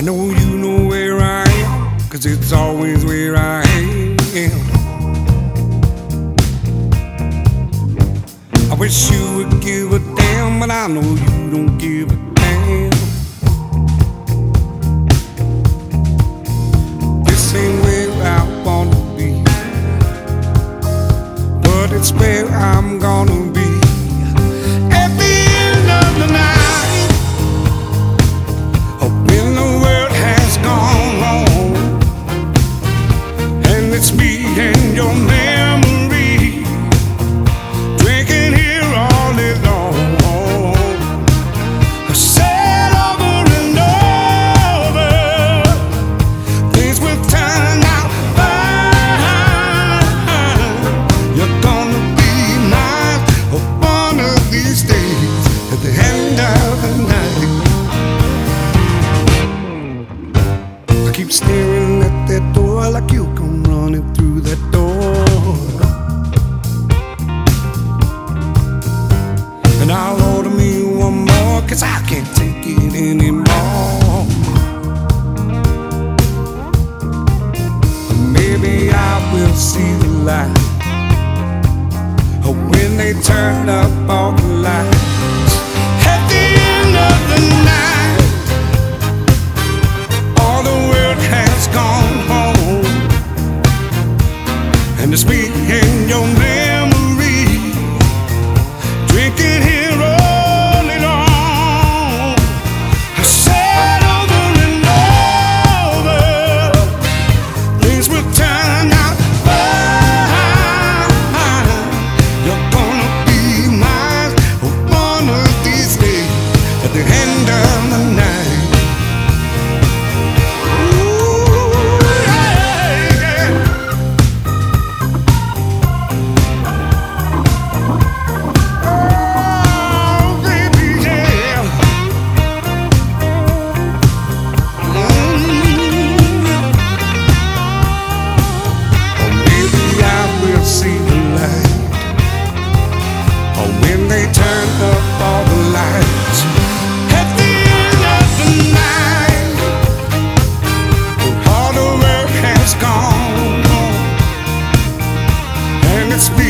I know you know where I am, cause it's always where I am. I wish you would give a damn, but I know you don't give a damn. This ain't where I wanna be, but it's where I'm gonna be. keep staring at that door like you come running through that door. And I'll order me one more, cause I can't take it anymore. Maybe I will see the light when they turn up all the lights. at the end of the night. speak.